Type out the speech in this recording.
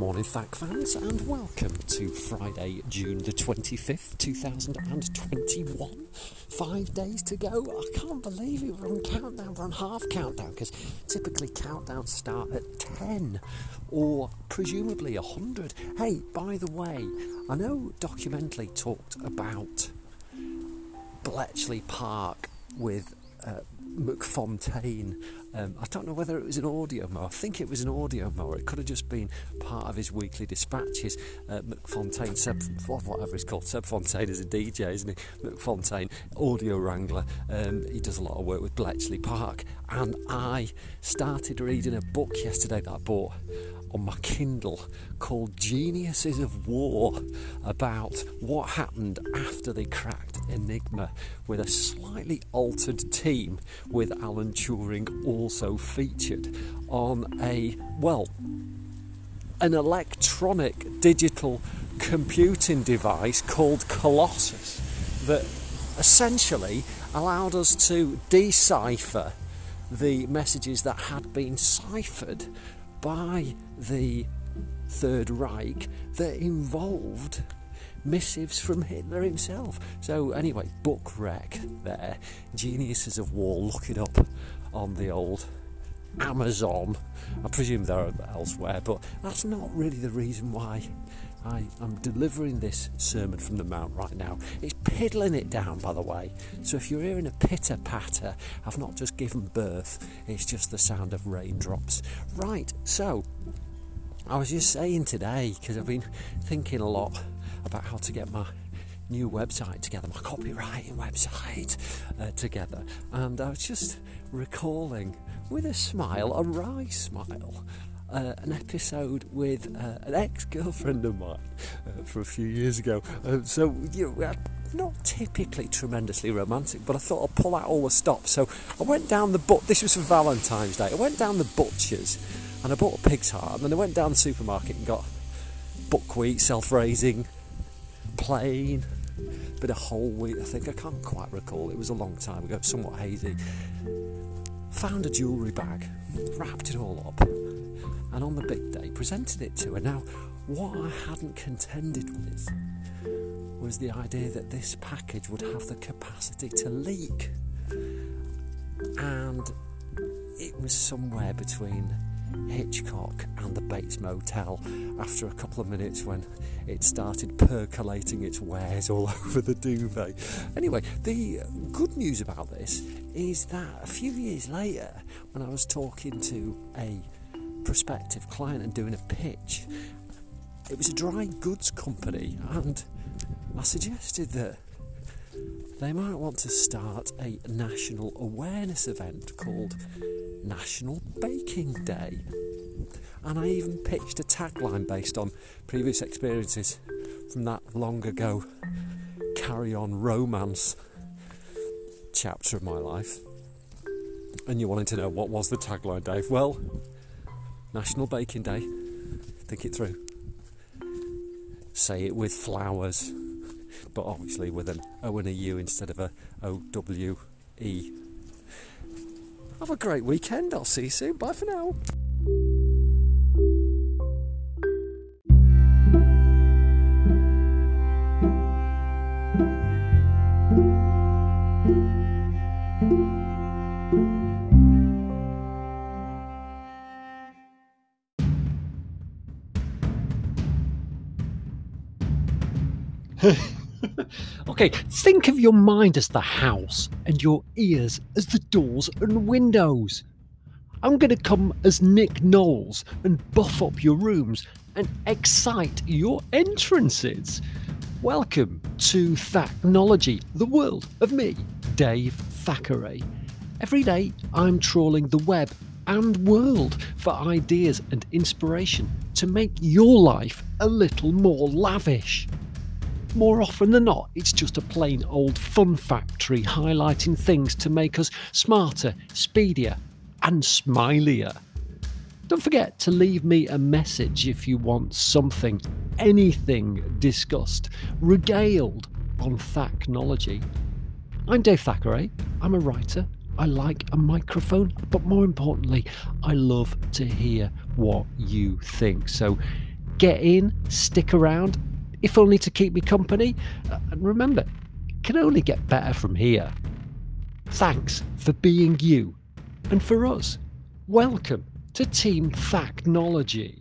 morning, Thack fans, and welcome to Friday, June the 25th, 2021. Five days to go. I can't believe it. We're on countdown, we're on half countdown because typically countdowns start at 10 or presumably 100. Hey, by the way, I know Documentally talked about Bletchley Park with uh, McFontaine. Um, I don't know whether it was an audio mo. I think it was an audio mo. It could have just been part of his weekly dispatches. Uh, McFontaine, Seb, whatever he's called, Seb Fontaine is a DJ, isn't he? McFontaine, audio wrangler. Um, he does a lot of work with Bletchley Park. And I started reading a book yesterday that I bought on my Kindle called Geniuses of War about what happened after they cracked Enigma with a slightly altered team with Alan Turing also featured on a, well, an electronic digital computing device called Colossus that essentially allowed us to decipher the messages that had been ciphered by the Third Reich that involved missives from Hitler himself. So, anyway, book wreck there. Geniuses of War, look it up on the old Amazon. I presume they're elsewhere, but that's not really the reason why I am delivering this sermon from the Mount right now. It's piddling it down, by the way. So if you're hearing a pitter patter, I've not just given birth, it's just the sound of raindrops. Right, so I was just saying today, because I've been thinking a lot about how to get my new website together, my copywriting website uh, together, and I was just recalling with a smile, a wry smile, uh, an episode with uh, an ex girlfriend of mine uh, from a few years ago. Uh, so, you know, not typically tremendously romantic, but I thought I'd pull out all the stops. So I went down the but. This was for Valentine's Day. I went down the butcher's and I bought a pig's heart, and then I went down the supermarket and got buckwheat, self-raising, plain, bit of whole wheat. I think I can't quite recall. It was a long time ago, somewhat hazy. Found a jewellery bag, wrapped it all up, and on the big day presented it to her. Now, what I hadn't contended with was the idea that this package would have the capacity to leak. And it was somewhere between Hitchcock and the Bates Motel after a couple of minutes when it started percolating its wares all over the duvet. Anyway, the good news about this is that a few years later, when I was talking to a prospective client and doing a pitch, it was a dry goods company, and I suggested that they might want to start a national awareness event called National Baking Day. And I even pitched a tagline based on previous experiences from that long ago carry on romance chapter of my life. And you wanted to know what was the tagline, Dave? Well, National Baking Day. Think it through. Say it with flowers but obviously with an O and a U instead of a O W E. Have a great weekend. I'll see you soon. Bye for now. okay, think of your mind as the house and your ears as the doors and windows. I'm going to come as Nick Knowles and buff up your rooms and excite your entrances. Welcome to Thacknology, the world of me, Dave Thackeray. Every day I'm trawling the web and world for ideas and inspiration to make your life a little more lavish. More often than not, it's just a plain old fun factory highlighting things to make us smarter, speedier, and smilier. Don't forget to leave me a message if you want something, anything discussed, regaled on Thacknology. I'm Dave Thackeray. I'm a writer. I like a microphone, but more importantly, I love to hear what you think. So get in, stick around, if only to keep me company. Uh, And remember, it can only get better from here. Thanks for being you. And for us, welcome to Team Thacknology.